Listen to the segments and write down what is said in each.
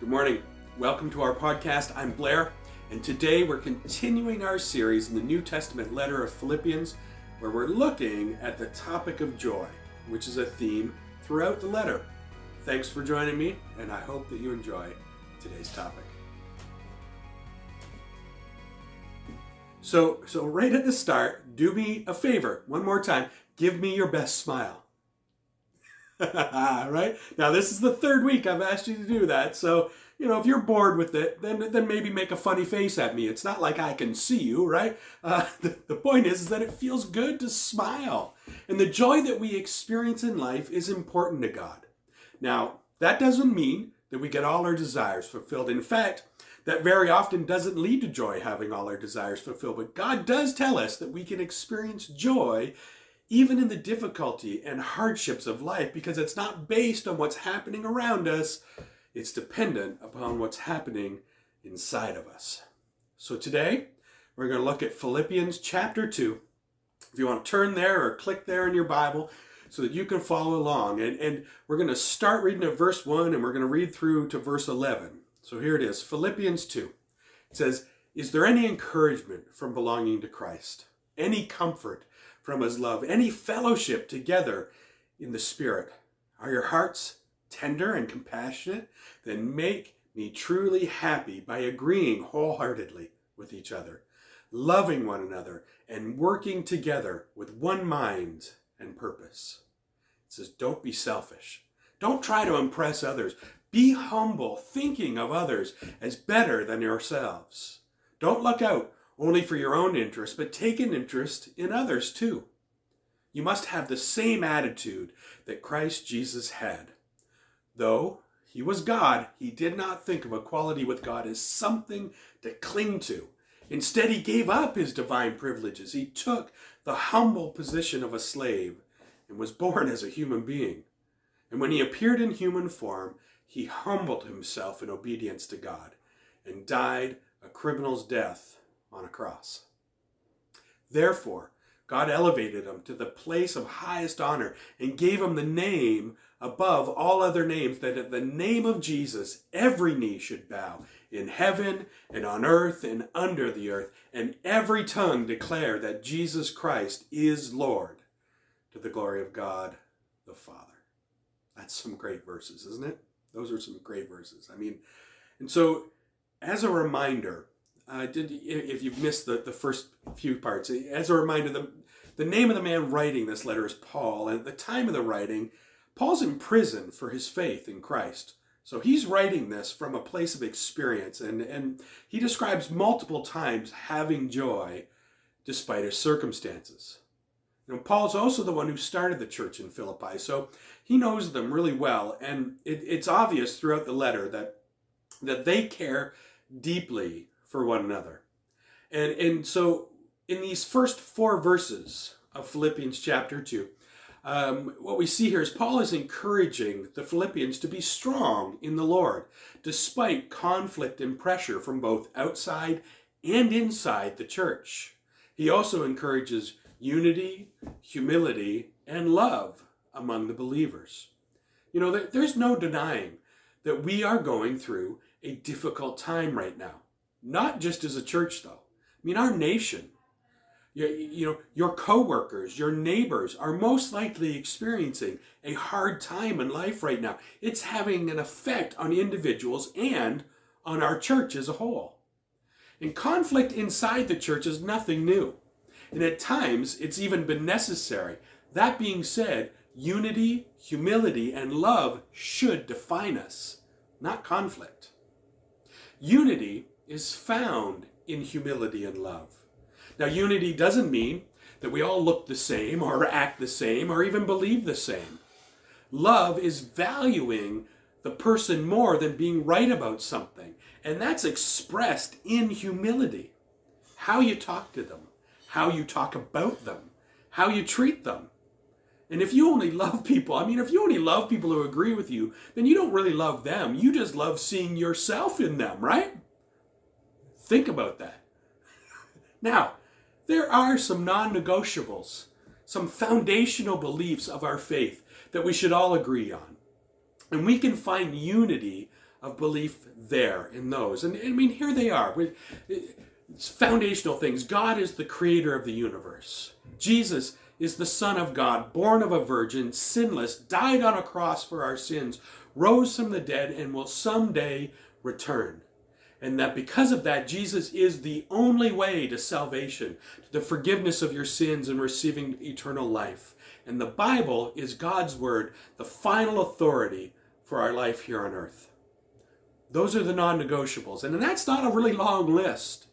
Good morning. Welcome to our podcast. I'm Blair, and today we're continuing our series in the New Testament letter of Philippians, where we're looking at the topic of joy, which is a theme throughout the letter. Thanks for joining me, and I hope that you enjoy today's topic. So, so right at the start, do me a favor, one more time. Give me your best smile. right? Now this is the third week I've asked you to do that. So, you know, if you're bored with it, then then maybe make a funny face at me. It's not like I can see you, right? Uh, the, the point is, is that it feels good to smile. And the joy that we experience in life is important to God. Now, that doesn't mean that we get all our desires fulfilled. In fact, that very often doesn't lead to joy having all our desires fulfilled. But God does tell us that we can experience joy even in the difficulty and hardships of life, because it's not based on what's happening around us, it's dependent upon what's happening inside of us. So today, we're going to look at Philippians chapter 2. If you want to turn there or click there in your Bible so that you can follow along. And, and we're going to start reading at verse 1 and we're going to read through to verse 11. So here it is Philippians 2. It says, Is there any encouragement from belonging to Christ? Any comfort? From his love, any fellowship together in the Spirit. Are your hearts tender and compassionate? Then make me truly happy by agreeing wholeheartedly with each other, loving one another, and working together with one mind and purpose. It says, Don't be selfish. Don't try to impress others. Be humble, thinking of others as better than yourselves. Don't look out only for your own interest, but take an interest in others too. You must have the same attitude that Christ Jesus had. Though he was God, he did not think of equality with God as something to cling to. Instead, he gave up his divine privileges. He took the humble position of a slave and was born as a human being. And when he appeared in human form, he humbled himself in obedience to God and died a criminal's death on a cross. Therefore, God elevated him to the place of highest honor and gave him the name above all other names, that at the name of Jesus every knee should bow in heaven and on earth and under the earth, and every tongue declare that Jesus Christ is Lord to the glory of God the Father. That's some great verses, isn't it? Those are some great verses. I mean, and so as a reminder, uh, did if you've missed the, the first few parts, as a reminder, the, the name of the man writing this letter is Paul. And at the time of the writing, Paul's in prison for his faith in Christ. So he's writing this from a place of experience, and, and he describes multiple times having joy despite his circumstances. Know, Paul's also the one who started the church in Philippi, so he knows them really well, and it, it's obvious throughout the letter that that they care deeply for one another. And, and so in these first four verses of Philippians chapter 2, um, what we see here is Paul is encouraging the Philippians to be strong in the Lord, despite conflict and pressure from both outside and inside the church. He also encourages unity, humility, and love among the believers. You know, there's no denying that we are going through a difficult time right now. Not just as a church, though. I mean, our nation, you, you know, your coworkers, your neighbors are most likely experiencing a hard time in life right now. It's having an effect on individuals and on our church as a whole. And conflict inside the church is nothing new. And at times, it's even been necessary. That being said, unity, humility, and love should define us, not conflict. Unity is found in humility and love. Now, unity doesn't mean that we all look the same or act the same or even believe the same. Love is valuing the person more than being right about something, and that's expressed in humility. How you talk to them, how you talk about them, how you treat them. And if you only love people, I mean, if you only love people who agree with you, then you don't really love them. You just love seeing yourself in them, right? Think about that. Now, there are some non negotiables, some foundational beliefs of our faith that we should all agree on. And we can find unity of belief there in those. And I mean, here they are. It's foundational things. God is the creator of the universe. Jesus is the Son of God, born of a virgin, sinless, died on a cross for our sins, rose from the dead, and will someday return. And that because of that, Jesus is the only way to salvation, to the forgiveness of your sins and receiving eternal life. And the Bible is God's Word, the final authority for our life here on earth. Those are the non negotiables. And that's not a really long list.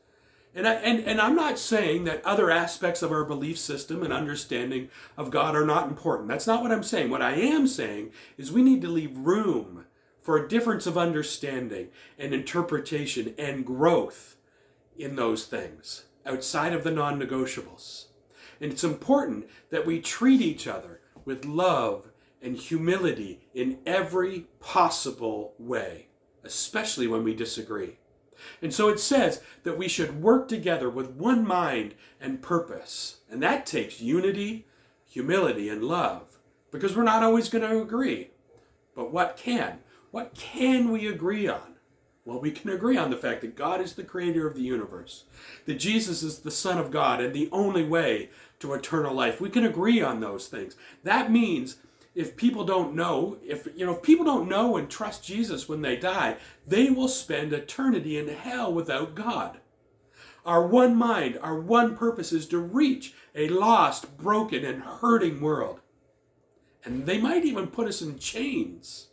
And, I, and, and I'm not saying that other aspects of our belief system and understanding of God are not important. That's not what I'm saying. What I am saying is we need to leave room for a difference of understanding and interpretation and growth in those things outside of the non negotiables. And it's important that we treat each other with love and humility in every possible way, especially when we disagree. And so it says that we should work together with one mind and purpose. And that takes unity, humility, and love. Because we're not always going to agree. But what can? What can we agree on? Well, we can agree on the fact that God is the creator of the universe, that Jesus is the Son of God and the only way to eternal life. We can agree on those things. That means if people don't know, if you know, if people don't know and trust Jesus when they die, they will spend eternity in hell without God. Our one mind, our one purpose is to reach a lost, broken, and hurting world. And they might even put us in chains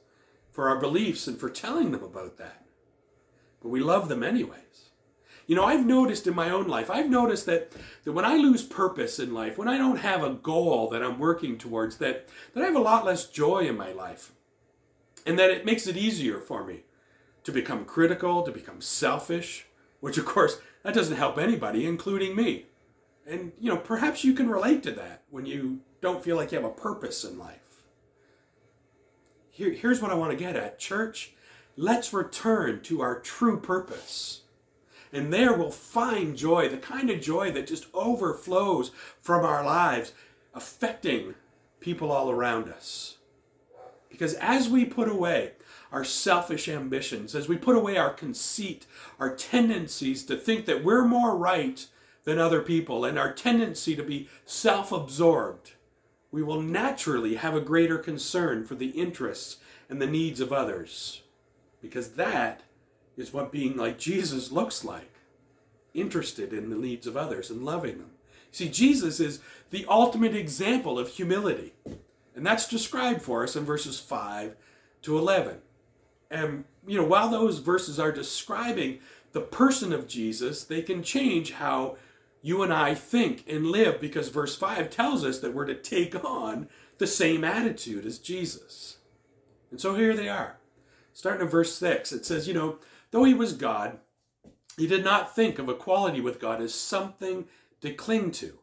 for our beliefs and for telling them about that. But we love them anyways. You know, I've noticed in my own life, I've noticed that, that when I lose purpose in life, when I don't have a goal that I'm working towards, that, that I have a lot less joy in my life. And that it makes it easier for me to become critical, to become selfish, which of course, that doesn't help anybody, including me. And, you know, perhaps you can relate to that when you don't feel like you have a purpose in life. Here, here's what I want to get at. Church, let's return to our true purpose. And there we'll find joy, the kind of joy that just overflows from our lives, affecting people all around us. Because as we put away our selfish ambitions, as we put away our conceit, our tendencies to think that we're more right than other people, and our tendency to be self absorbed, we will naturally have a greater concern for the interests and the needs of others. Because that is what being like Jesus looks like interested in the needs of others and loving them. See, Jesus is the ultimate example of humility. And that's described for us in verses 5 to 11. And, you know, while those verses are describing the person of Jesus, they can change how you and I think and live because verse 5 tells us that we're to take on the same attitude as Jesus. And so here they are. Starting in verse 6, it says, you know, Though he was God, he did not think of equality with God as something to cling to.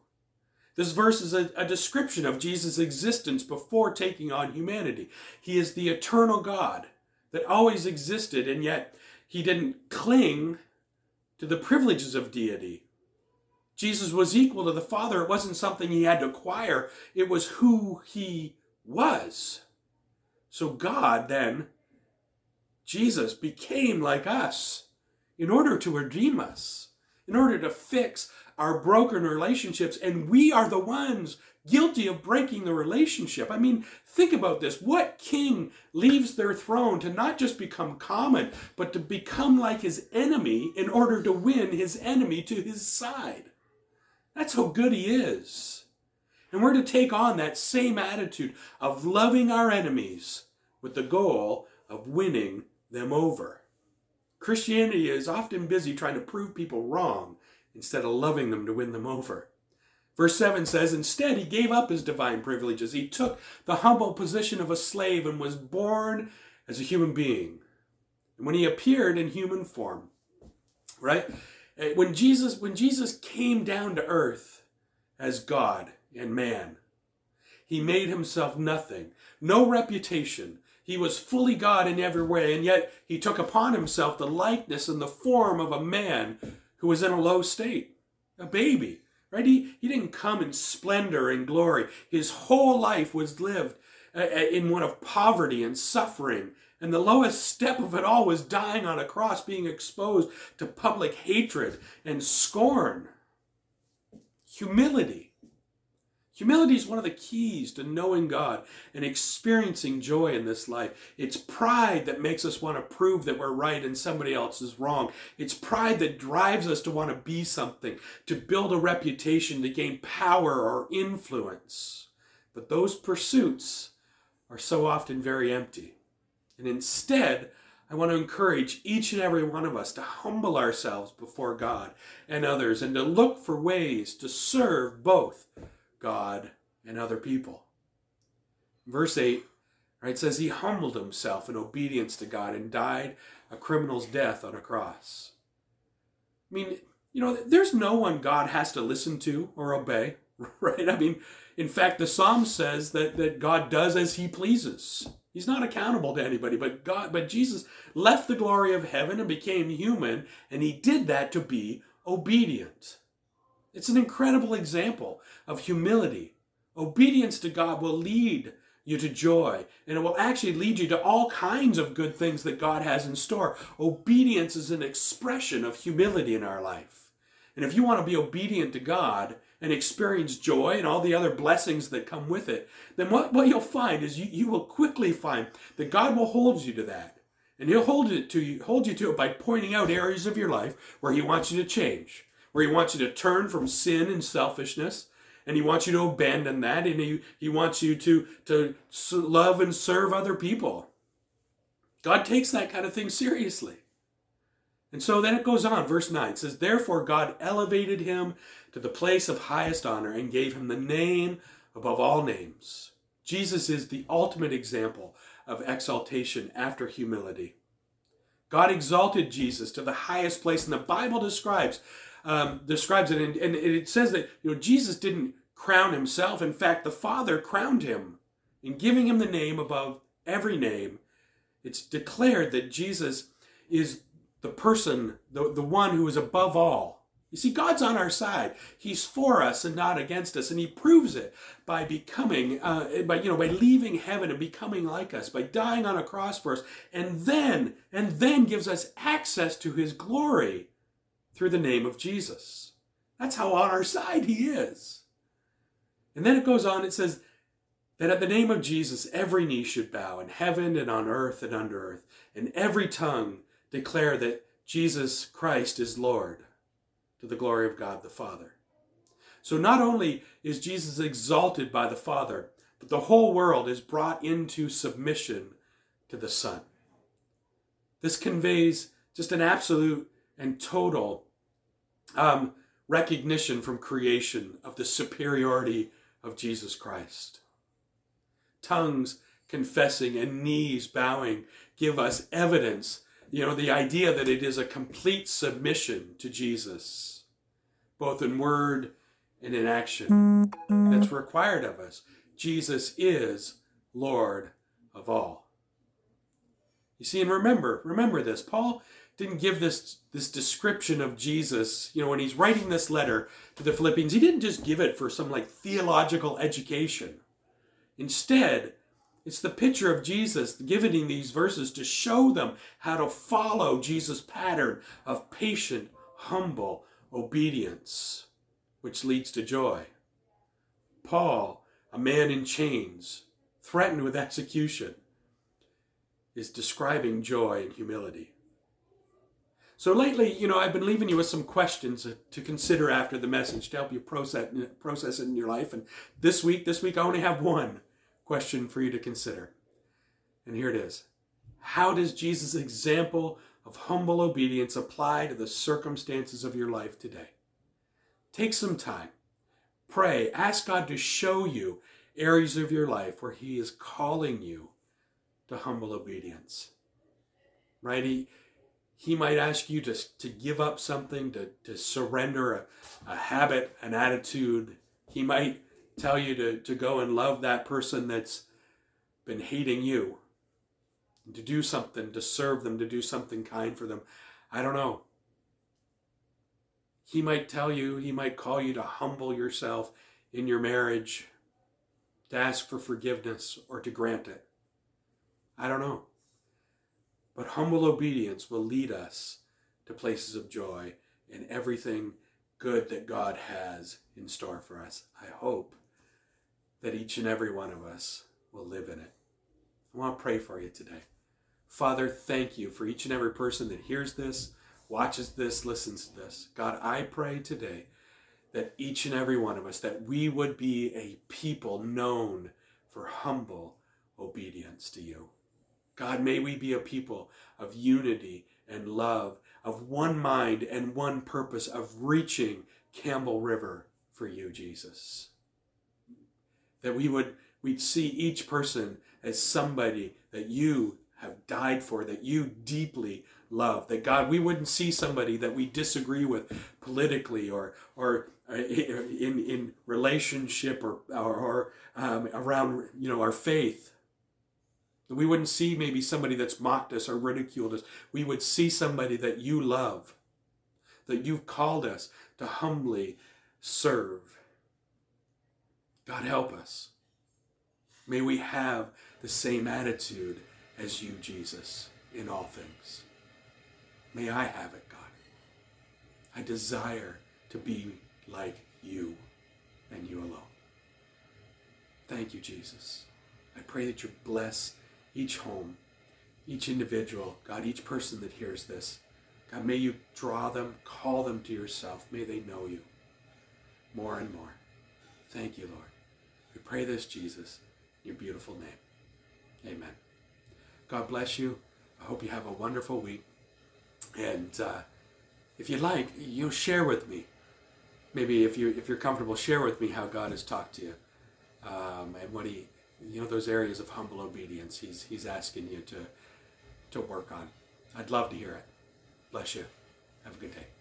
This verse is a, a, description of Jesus' existence before taking on humanity. He is the eternal God that always existed, and yet he didn't cling to the privileges of deity. Jesus was equal to the Father. It wasn't something he had to acquire, it was who he was. So God then Jesus became like us in order to redeem us, in order to fix our broken relationships. And we are the ones guilty of breaking the relationship. I mean, think about this. What king leaves their throne to not just become common, but to become like his enemy in order to win his enemy to his side? That's how good he is. And we're to take on that same attitude of loving our enemies with the goal of winning them over. Christianity is often busy trying to prove people wrong instead of loving them to win them over. Verse 7 says, Instead, he gave up his divine privileges. He took the humble position of a slave and was born as a human being. And when he appeared in human form, right? Eh, when Jesus, when Jesus came down to earth as God and man, he made himself nothing, no reputation, he was fully God in every way, and yet he took upon himself the likeness and the form of a man who was in a low state, a baby. Right? He, he didn't come in splendor and glory. His whole life was lived uh, uh, in one of poverty and suffering And the lowest step of it all was dying on a cross, being exposed to public hatred and scorn. Humility. Humility is one of the keys to knowing God and experiencing joy in this life. It's pride that makes us want to prove that we're right and somebody else is wrong. It's pride that drives us to want to be something, to build a reputation, to gain power or influence. But those pursuits are so often very empty. And instead, I want to encourage each and every one of us to humble ourselves before God and others and to look for ways to serve both God and other people. Verse 8 right, says, He humbled himself in obedience to God and died a criminal's death on a cross. I mean, you know, there's no one God has to listen to or obey, right? I mean, in fact, the Psalm says that, that God does as he pleases. He's not accountable to anybody, but God, but Jesus left the glory of heaven and became human, and he did that to be obedient. It's an incredible example of humility. Obedience to God will lead you to joy, and it will actually lead you to all kinds of good things that God has in store. Obedience is an expression of humility in our life. And if you want to be obedient to God and experience joy and all the other blessings that come with it, then what, what you'll find is you, you will quickly find that God will hold you to that. And he'll hold it to you, hold you to it by pointing out areas of your life where he wants you to change where he wants you to turn from sin and selfishness and he wants you to abandon that and he, he wants you to, to love and serve other people god takes that kind of thing seriously and so then it goes on verse 9 says therefore god elevated him to the place of highest honor and gave him the name above all names jesus is the ultimate example of exaltation after humility god exalted jesus to the highest place and the bible describes um, describes it, and, and it says that you know Jesus didn't crown himself. In fact, the Father crowned him in giving him the name above every name. It's declared that Jesus is the person, the, the one who is above all. You see, God's on our side. He's for us and not against us, and He proves it by becoming, uh, by you know, by leaving heaven and becoming like us, by dying on a cross for us, and then, and then gives us access to His glory through the name of Jesus. That's how on our side he is. And then it goes on, it says that at the name of Jesus, every knee should bow in heaven and on earth and under earth, and every tongue declare that Jesus Christ is Lord to the glory of God the Father. So not only is Jesus exalted by the Father, but the whole world is brought into submission to the Son. This conveys just an absolute and total um, recognition from creation of the superiority of Jesus Christ. Tongues confessing and knees bowing give us evidence, you know, the idea that it is a complete submission to Jesus, both in word and in action, that's required of us. Jesus is Lord of all. You see, and remember, remember this. Paul didn't give this this description of Jesus, you know, when he's writing this letter to the Philippians, he didn't just give it for some like theological education. Instead, it's the picture of Jesus given in these verses to show them how to follow Jesus' pattern of patient, humble obedience, which leads to joy. Paul, a man in chains, threatened with execution, is describing joy and humility. So lately, you know, I've been leaving you with some questions to consider after the message to help you process, process it in your life. And this week, this week, I only have one question for you to consider. And here it is. How does Jesus' example of humble obedience apply to the circumstances of your life today? Take some time. Pray. Ask God to show you areas of your life where He is calling you to humble obedience. Right? He, he might ask you to, to give up something, to, to surrender a, a habit, an attitude. He might tell you to, to go and love that person that's been hating you, to do something, to serve them, to do something kind for them. I don't know. He might tell you, he might call you to humble yourself in your marriage, to ask for forgiveness or to grant it. I don't know. But humble obedience will lead us to places of joy in everything good that God has in store for us. I hope that each and every one of us will live in it. I want to pray for you today. Father, thank you for each and every person that hears this, watches this, listens to this. God, I pray today that each and every one of us, that we would be a people known for humble obedience to you. God, may we be a people of unity and love, of one mind and one purpose of reaching Campbell River for you, Jesus. That we would we'd see each person as somebody that you have died for, that you deeply love. That God, we wouldn't see somebody that we disagree with politically or or uh, in in relationship or or, or um, around you know our faith. That We wouldn't see maybe somebody that's mocked us or ridiculed us. We would see somebody that you love, that you've called us to humbly serve. God help us. May we have the same attitude as you, Jesus, in all things. May I have it, God. I desire to be like you and you alone. Thank you, Jesus. I pray that you bless each home, each individual, God, each person that hears this. God, may you draw them, call them to yourself. May they know you more and more. Thank you, Lord. We pray this, Jesus, in your beautiful name. Amen. God bless you. I hope you have a wonderful week. And uh, if you'd like, you share with me. Maybe if you if you're comfortable, share with me how God has talked to you, um, and what He, you know, those areas of humble obedience He's He's asking you to to work on. I'd love to hear it. Bless you. Have a good day.